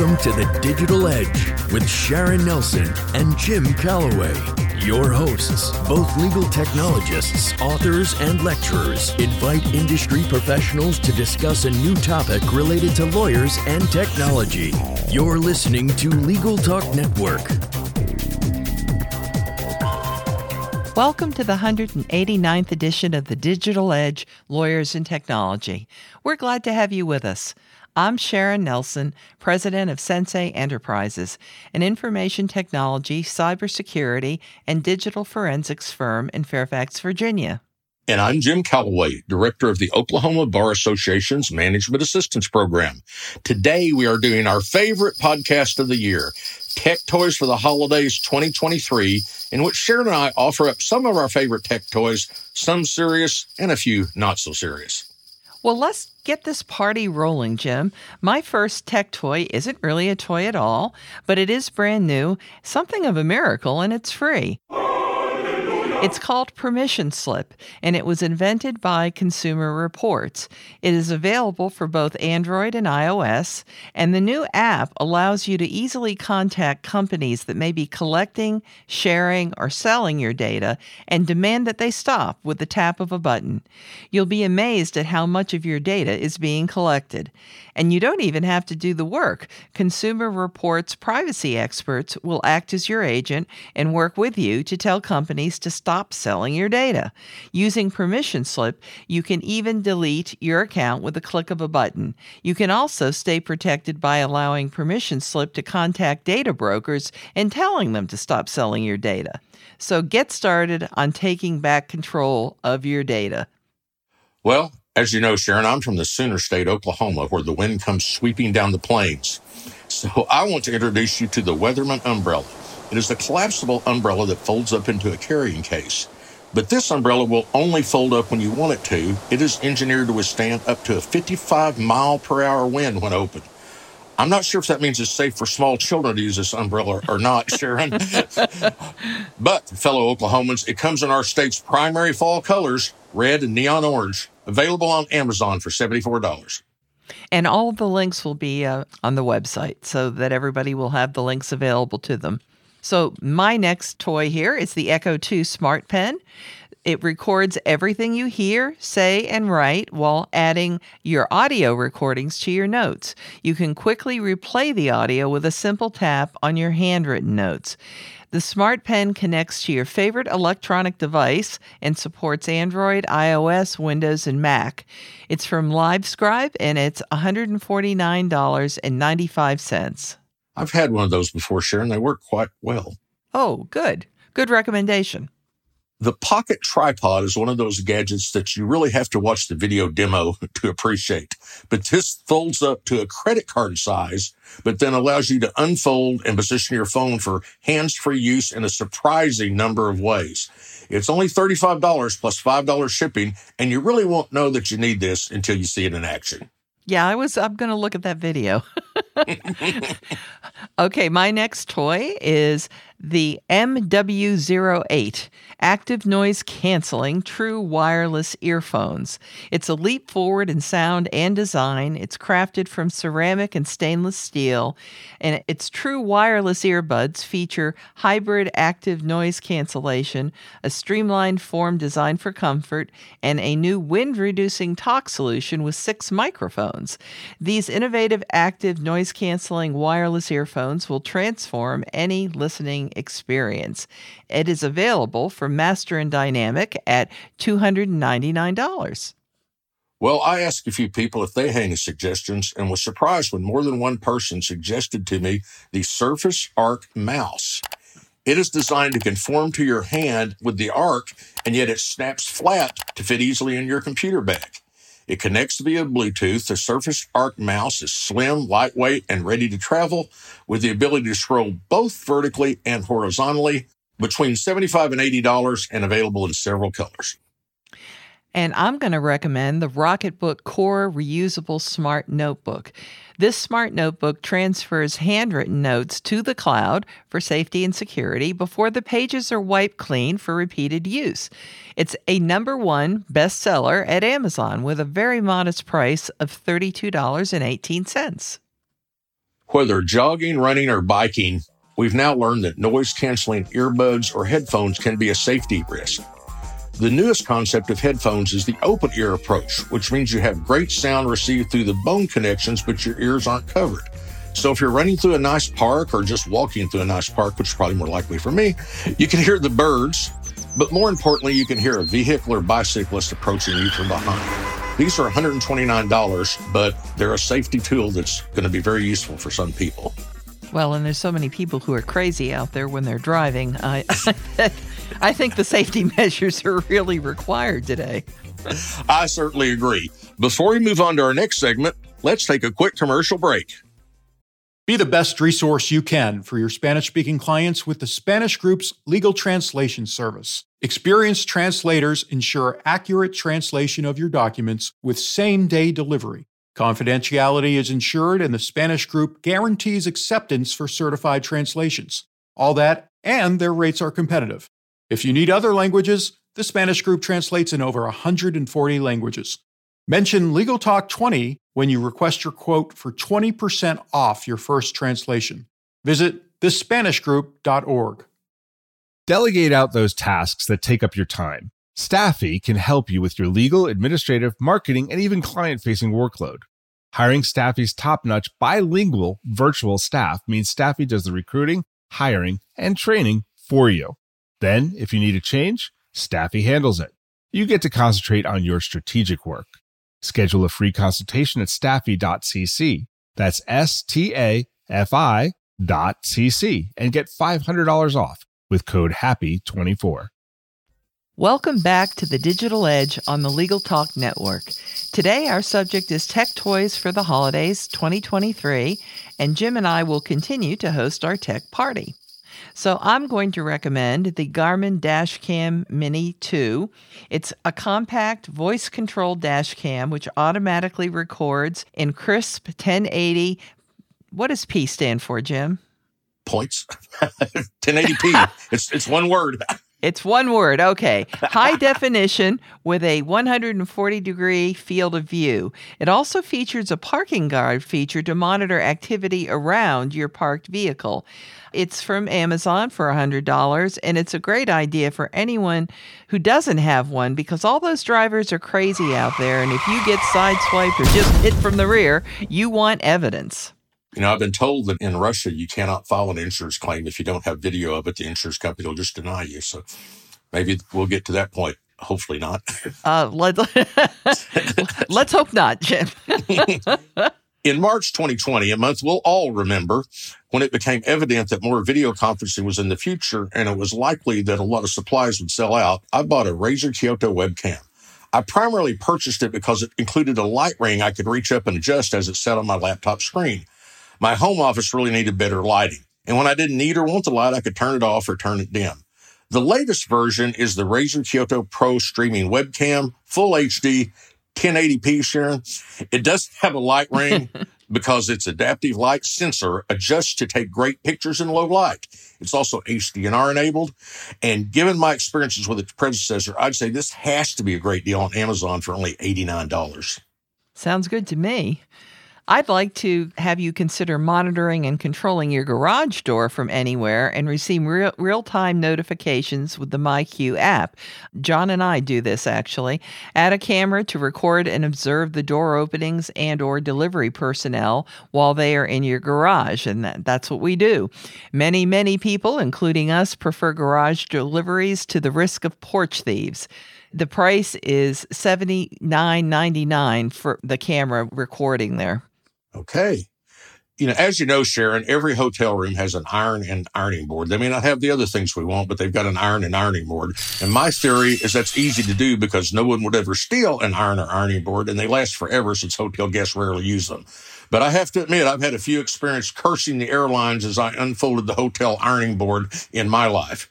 Welcome to the Digital Edge with Sharon Nelson and Jim Calloway. Your hosts, both legal technologists, authors, and lecturers, invite industry professionals to discuss a new topic related to lawyers and technology. You're listening to Legal Talk Network. Welcome to the 189th edition of the Digital Edge Lawyers and Technology. We're glad to have you with us. I'm Sharon Nelson, president of Sensei Enterprises, an information technology, cybersecurity, and digital forensics firm in Fairfax, Virginia. And I'm Jim Calloway, director of the Oklahoma Bar Association's Management Assistance Program. Today we are doing our favorite podcast of the year, Tech Toys for the Holidays 2023, in which Sharon and I offer up some of our favorite tech toys, some serious and a few not so serious. Well, let's get this party rolling, Jim. My first tech toy isn't really a toy at all, but it is brand new, something of a miracle, and it's free. It's called Permission Slip, and it was invented by Consumer Reports. It is available for both Android and iOS, and the new app allows you to easily contact companies that may be collecting, sharing, or selling your data and demand that they stop with the tap of a button. You'll be amazed at how much of your data is being collected. And you don't even have to do the work. Consumer Reports privacy experts will act as your agent and work with you to tell companies to stop selling your data. Using Permission Slip, you can even delete your account with a click of a button. You can also stay protected by allowing Permission Slip to contact data brokers and telling them to stop selling your data. So get started on taking back control of your data. Well, as you know, Sharon, I'm from the Sooner State, Oklahoma, where the wind comes sweeping down the plains. So I want to introduce you to the Weatherman umbrella. It is a collapsible umbrella that folds up into a carrying case. But this umbrella will only fold up when you want it to. It is engineered to withstand up to a 55 mile per hour wind when open. I'm not sure if that means it's safe for small children to use this umbrella or not, Sharon. but, fellow Oklahomans, it comes in our state's primary fall colors, red and neon orange, available on Amazon for $74. And all the links will be uh, on the website so that everybody will have the links available to them. So, my next toy here is the Echo 2 Smart Pen. It records everything you hear, say, and write while adding your audio recordings to your notes. You can quickly replay the audio with a simple tap on your handwritten notes. The Smart Pen connects to your favorite electronic device and supports Android, iOS, Windows, and Mac. It's from LiveScribe and it's $149.95. I've had one of those before, Sharon. They work quite well. Oh, good. Good recommendation. The Pocket Tripod is one of those gadgets that you really have to watch the video demo to appreciate. But this folds up to a credit card size, but then allows you to unfold and position your phone for hands-free use in a surprising number of ways. It's only $35 plus $5 shipping, and you really won't know that you need this until you see it in action. Yeah, I was I'm going to look at that video. okay, my next toy is the MW08 active noise canceling true wireless earphones. It's a leap forward in sound and design. It's crafted from ceramic and stainless steel, and its true wireless earbuds feature hybrid active noise cancellation, a streamlined form designed for comfort, and a new wind reducing talk solution with six microphones. These innovative active noise canceling wireless earphones will transform any listening experience. It is available from Master and Dynamic at $299. Well, I asked a few people if they had any suggestions and was surprised when more than one person suggested to me the Surface Arc mouse. It is designed to conform to your hand with the arc, and yet it snaps flat to fit easily in your computer bag. It connects via Bluetooth. The Surface Arc mouse is slim, lightweight, and ready to travel with the ability to scroll both vertically and horizontally between $75 and $80 and available in several colors. And I'm going to recommend the Rocketbook Core Reusable Smart Notebook. This smart notebook transfers handwritten notes to the cloud for safety and security before the pages are wiped clean for repeated use. It's a number one bestseller at Amazon with a very modest price of $32.18. Whether jogging, running, or biking, we've now learned that noise canceling earbuds or headphones can be a safety risk. The newest concept of headphones is the open ear approach, which means you have great sound received through the bone connections, but your ears aren't covered. So if you're running through a nice park or just walking through a nice park, which is probably more likely for me, you can hear the birds, but more importantly, you can hear a vehicle or bicyclist approaching you from behind. These are $129, but they're a safety tool that's going to be very useful for some people. Well, and there's so many people who are crazy out there when they're driving. I, I think the safety measures are really required today. I certainly agree. Before we move on to our next segment, let's take a quick commercial break. Be the best resource you can for your Spanish speaking clients with the Spanish Group's legal translation service. Experienced translators ensure accurate translation of your documents with same day delivery. Confidentiality is ensured, and the Spanish Group guarantees acceptance for certified translations. All that, and their rates are competitive. If you need other languages, the Spanish Group translates in over 140 languages. Mention Legal Talk 20 when you request your quote for 20% off your first translation. Visit thespanishgroup.org. Delegate out those tasks that take up your time. Staffi can help you with your legal, administrative, marketing, and even client facing workload. Hiring Staffi's top notch bilingual virtual staff means Staffi does the recruiting, hiring, and training for you. Then, if you need a change, Staffi handles it. You get to concentrate on your strategic work. Schedule a free consultation at staffi.cc. That's S T A F I dot cc and get $500 off with code HAPPY24. Welcome back to the Digital Edge on the Legal Talk Network. Today, our subject is Tech Toys for the Holidays 2023, and Jim and I will continue to host our tech party. So I'm going to recommend the Garmin Dashcam Mini 2. It's a compact voice controlled dash cam which automatically records in crisp 1080. What does P stand for, Jim? Points. 1080p. it's it's one word. It's one word. Okay. High definition with a 140 degree field of view. It also features a parking guard feature to monitor activity around your parked vehicle. It's from Amazon for $100, and it's a great idea for anyone who doesn't have one because all those drivers are crazy out there. And if you get sideswiped or just hit from the rear, you want evidence. You know, I've been told that in Russia you cannot file an insurance claim if you don't have video of it. The insurance company will just deny you. So maybe we'll get to that point. Hopefully not. Uh, let, let's hope not, Jim. in March 2020, a month we'll all remember when it became evident that more video conferencing was in the future and it was likely that a lot of supplies would sell out, I bought a Razer Kiyo webcam. I primarily purchased it because it included a light ring I could reach up and adjust as it sat on my laptop screen. My home office really needed better lighting. And when I didn't need or want the light, I could turn it off or turn it dim. The latest version is the Razer Kiyo Pro streaming webcam, full HD, 1080p, Sharon. It doesn't have a light ring because its adaptive light sensor adjusts to take great pictures in low light. It's also HDR enabled. And given my experiences with its predecessor, I'd say this has to be a great deal on Amazon for only $89. Sounds good to me. I'd like to have you consider monitoring and controlling your garage door from anywhere and receive real, real-time notifications with the MyQ app. John and I do this actually. Add a camera to record and observe the door openings and or delivery personnel while they are in your garage and that, that's what we do. Many, many people including us prefer garage deliveries to the risk of porch thieves. The price is $79.99 for the camera recording there. Okay. You know, as you know, Sharon, every hotel room has an iron and ironing board. They may not have the other things we want, but they've got an iron and ironing board. And my theory is that's easy to do because no one would ever steal an iron or ironing board and they last forever since hotel guests rarely use them. But I have to admit, I've had a few experience cursing the airlines as I unfolded the hotel ironing board in my life.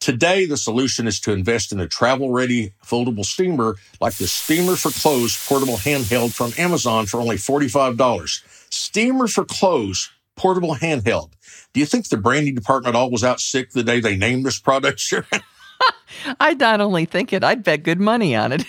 Today, the solution is to invest in a travel ready foldable steamer like the Steamer for Clothes portable handheld from Amazon for only $45. Steamer for Clothes portable handheld. Do you think the branding department all was out sick the day they named this product, Sharon? I'd not only think it, I'd bet good money on it.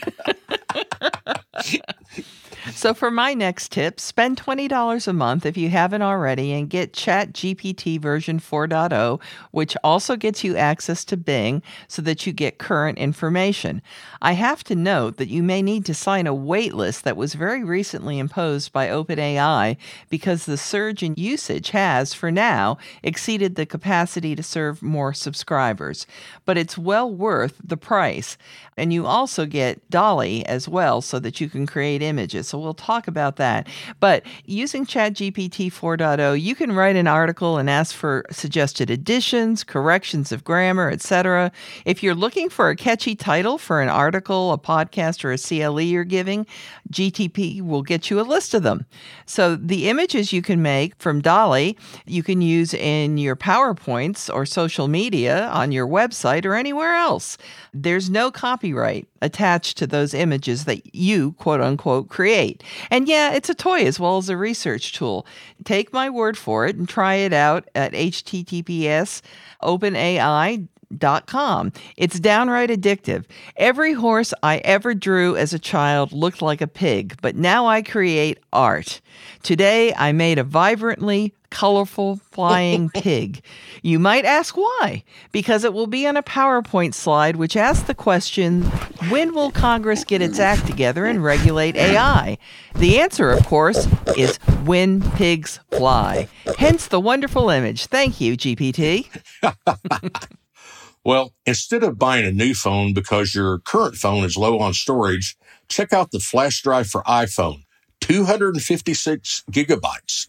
So, for my next tip, spend $20 a month if you haven't already and get ChatGPT version 4.0, which also gets you access to Bing so that you get current information. I have to note that you may need to sign a wait list that was very recently imposed by OpenAI because the surge in usage has, for now, exceeded the capacity to serve more subscribers. But it's well worth the price. And you also get DALL-E as well so that you can create images. So we'll talk about that. But using ChatGPT 4.0, you can write an article and ask for suggested additions, corrections of grammar, etc. If you're looking for a catchy title for an article, a podcast, or a CLE you're giving, GTP will get you a list of them. So the images you can make from DALL-E, you can use in your PowerPoints or social media on your website or anywhere else. There's no copyright attached to those images that you, quote unquote, create. And yeah, it's a toy as well as a research tool. Take my word for it and try it out at https openai com. It's downright addictive. Every horse I ever drew as a child looked like a pig, but now I create art. Today I made a vibrantly colorful flying pig. You might ask why? Because it will be on a PowerPoint slide which asks the question when will Congress get its act together and regulate AI? The answer, of course, is when pigs fly. Hence the wonderful image. Thank you, GPT. Well, instead of buying a new phone because your current phone is low on storage, check out the flash drive for iPhone, 256 gigabytes,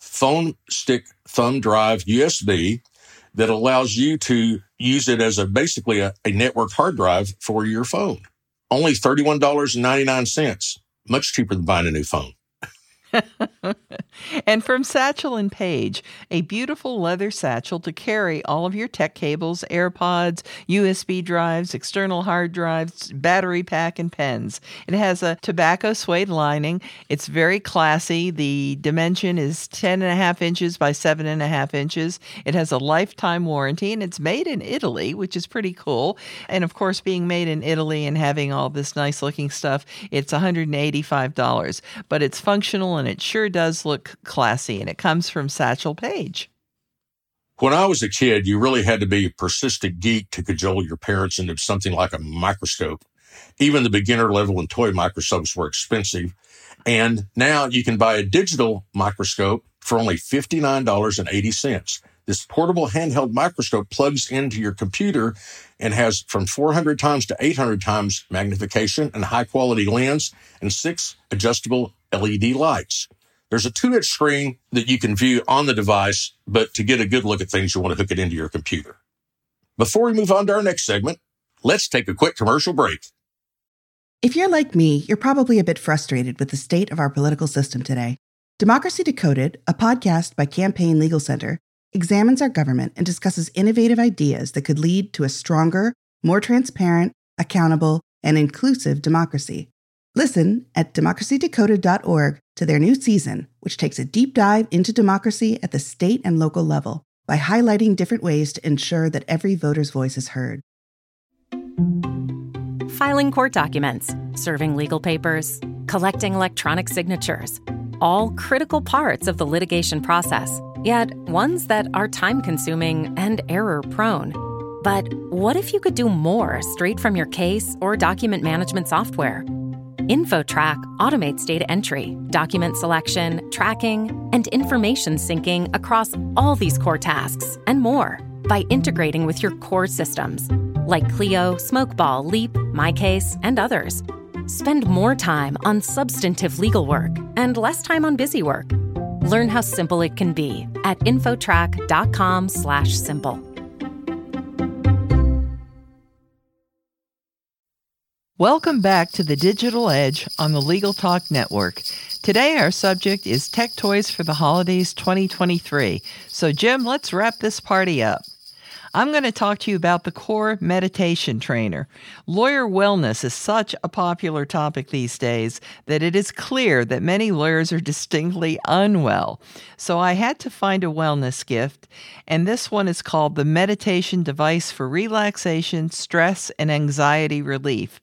phone stick thumb drive USB that allows you to use it as a basically a, a network hard drive for your phone. Only $31.99, much cheaper than buying a new phone. and from Satchel and Page, a beautiful leather satchel to carry all of your tech cables, AirPods, USB drives, external hard drives, battery pack, and pens. It has a tobacco suede lining. It's very classy. The dimension is 10 and a half inches by seven and a half inches. It has a lifetime warranty and it's made in Italy, which is pretty cool. And of course, being made in Italy and having all this nice looking stuff, it's $185, but it's functional and it sure does look classy, and it comes from Satchel Paige. When I was a kid, you really had to be a persistent geek to cajole your parents into something like a microscope. Even the beginner level and toy microscopes were expensive. And now you can buy a digital microscope for only $59.80. This portable handheld microscope plugs into your computer and has from 400 times to 800 times magnification and high quality lens and six adjustable LED lights. There's a two inch screen that you can view on the device, but to get a good look at things, you want to hook it into your computer. Before we move on to our next segment, let's take a quick commercial break. If you're like me, you're probably a bit frustrated with the state of our political system today. Democracy Decoded, a podcast by Campaign Legal Center, examines our government and discusses innovative ideas that could lead to a stronger, more transparent, accountable, and inclusive democracy. Listen at democracydecoded.org to their new season, which takes a deep dive into democracy at the state and local level by highlighting different ways to ensure that every voter's voice is heard. Filing court documents, serving legal papers, collecting electronic signatures, all critical parts of the litigation process, yet ones that are time consuming and error prone. But what if you could do more straight from your case or document management software? InfoTrack automates data entry, document selection, tracking, and information syncing across all these core tasks and more by integrating with your core systems like Clio, Smokeball, Leap, MyCase, and others. Spend more time on substantive legal work and less time on busy work. Learn how simple it can be at infotrack.com slash simple. Welcome back to the Digital Edge on the Legal Talk Network. Today, our subject is Tech Toys for the Holidays 2023. So, Jim, let's wrap this party up. I'm going to talk to you about the Core Meditation Trainer. Lawyer wellness is such a popular topic these days that it is clear that many lawyers are distinctly unwell. So I had to find a wellness gift, and this one is called the Meditation Device for Relaxation, Stress, and Anxiety Relief.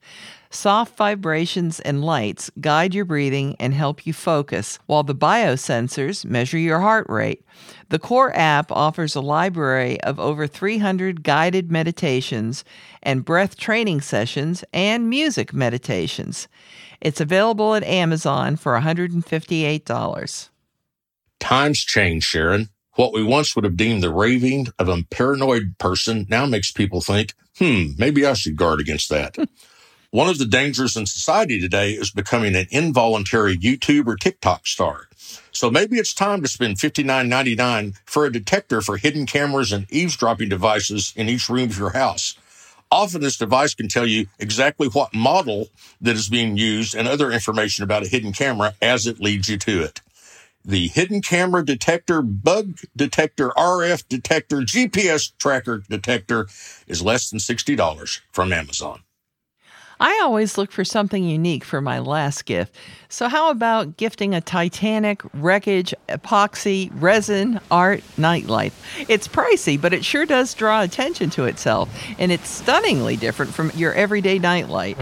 Soft vibrations and lights guide your breathing and help you focus, while the biosensors measure your heart rate. The Core app offers a library of over 300 guided meditations and breath training sessions and music meditations. It's available at Amazon for $158. Times change, Sharon. What we once would have deemed the raving of a paranoid person now makes people think, hmm, maybe I should guard against that. One of the dangers in society today is becoming an involuntary YouTube or TikTok star. So maybe it's time to spend $59.99 for a detector for hidden cameras and eavesdropping devices in each room of your house. Often this device can tell you exactly what model that is being used and other information about a hidden camera as it leads you to it. The hidden camera detector, bug detector, RF detector, GPS tracker detector is less than $60 from Amazon. I always look for something unique for my last gift. So, how about gifting a Titanic wreckage, epoxy, resin, art nightlight? It's pricey, but it sure does draw attention to itself, and it's stunningly different from your everyday nightlight.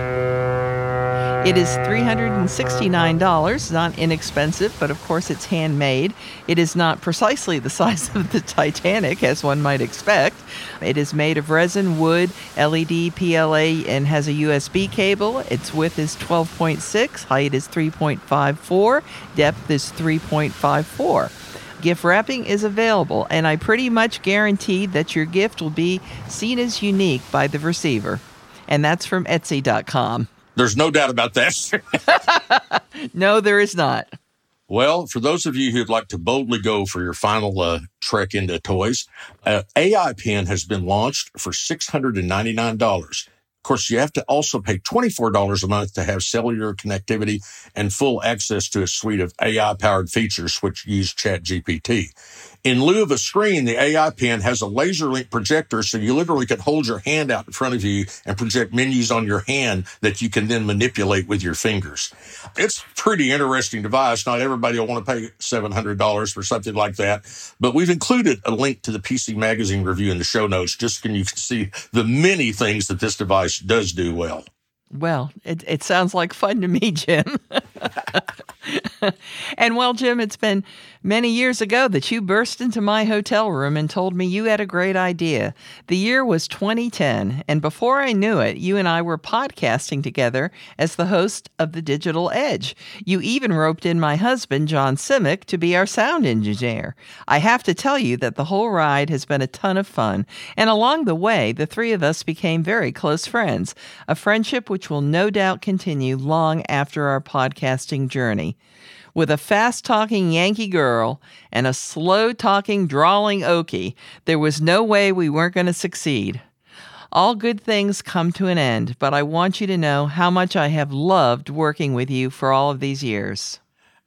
It is $369, not inexpensive, but of course it's handmade. It is not precisely the size of the Titanic, as one might expect. It is made of resin, wood, LED, PLA, and has a USB cable. Its width is 12.6, height is 3.54, depth is 3.54 gift wrapping is available, and I pretty much guarantee that your gift will be seen as unique by the receiver. And that's from Etsy.com. There's no doubt about that. no, there is not. Well, for those of you who'd like to boldly go for your final uh, trek into toys, uh, AI Pin has been launched for $699. Of course, you have to also pay $24 a month to have cellular connectivity and full access to a suite of AI powered features which use ChatGPT. In lieu of a screen, the AI Pin has a laser link projector, so you literally could hold your hand out in front of you and project menus on your hand that you can then manipulate with your fingers. It's a pretty interesting device. Not everybody will want to pay $700 for something like that, but we've included a link to the PC Magazine review in the show notes just so you can see the many things that this device does do well. Well, it, it sounds like fun to me, Jim. and well, Jim, it's been many years ago that you burst into my hotel room and told me you had a great idea. The year was 2010, and before I knew it, you and I were podcasting together as the host of The Digital Edge. You even roped in my husband, John Simek, to be our sound engineer. I have to tell you that the whole ride has been a ton of fun, and along the way, the three of us became very close friends, a friendship which will no doubt continue long after our podcasting journey. With a fast talking Yankee girl and a slow talking, drawling Okie, there was no way we weren't going to succeed. All good things come to an end, but I want you to know how much I have loved working with you for all of these years.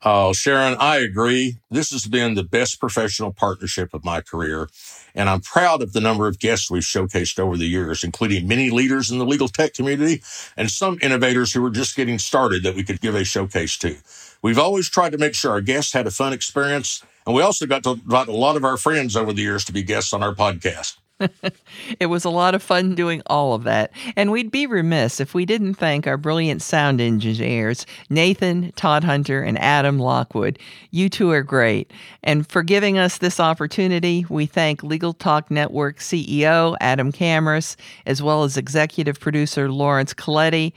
Oh, Sharon, I agree. This has been the best professional partnership of my career. And I'm proud of the number of guests we've showcased over the years, including many leaders in the legal tech community and some innovators who are just getting started that we could give a showcase to. We've always tried to make sure our guests had a fun experience. And we also got to invite a lot of our friends over the years to be guests on our podcast. it was a lot of fun doing all of that. And we'd be remiss if we didn't thank our brilliant sound engineers, Nathan, Todd Hunter, and Adam Lockwood. You two are great. And for giving us this opportunity, we thank Legal Talk Network CEO Adam Camras, as well as executive producer Laurence Colletti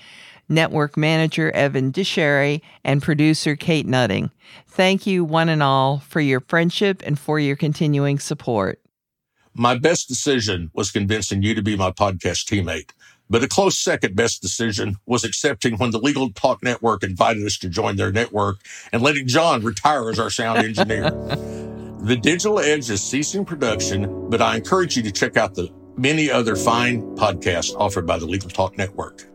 network manager Evan Dicharry, and producer Kate Nutting. Thank you, one and all, for your friendship and for your continuing support. My best decision was convincing you to be my podcast teammate. But a close second best decision was accepting when the Legal Talk Network invited us to join their network and letting John retire as our sound engineer. the Digital Edge is ceasing production, but I encourage you to check out the many other fine podcasts offered by the Legal Talk Network.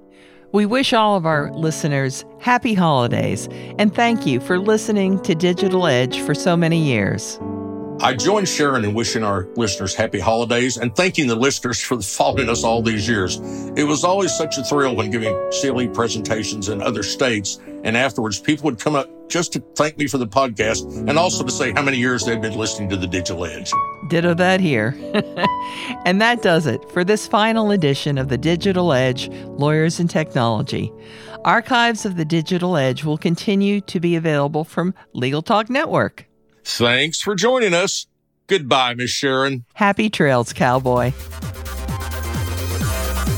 We wish all of our listeners happy holidays and thank you for listening to Digital Edge for so many years. I join Sharon in wishing our listeners happy holidays and thanking the listeners for following us all these years. It was always such a thrill when giving CLE presentations in other states And afterwards, people would come up just to thank me for the podcast and also to say how many years they'd been listening to the Digital Edge. Ditto that here. and that does it for this final edition of the Digital Edge Lawyers and Technology. Archives of the Digital Edge will continue to be available from Legal Talk Network. Thanks for joining us. Goodbye, Miss Sharon. Happy trails, cowboy.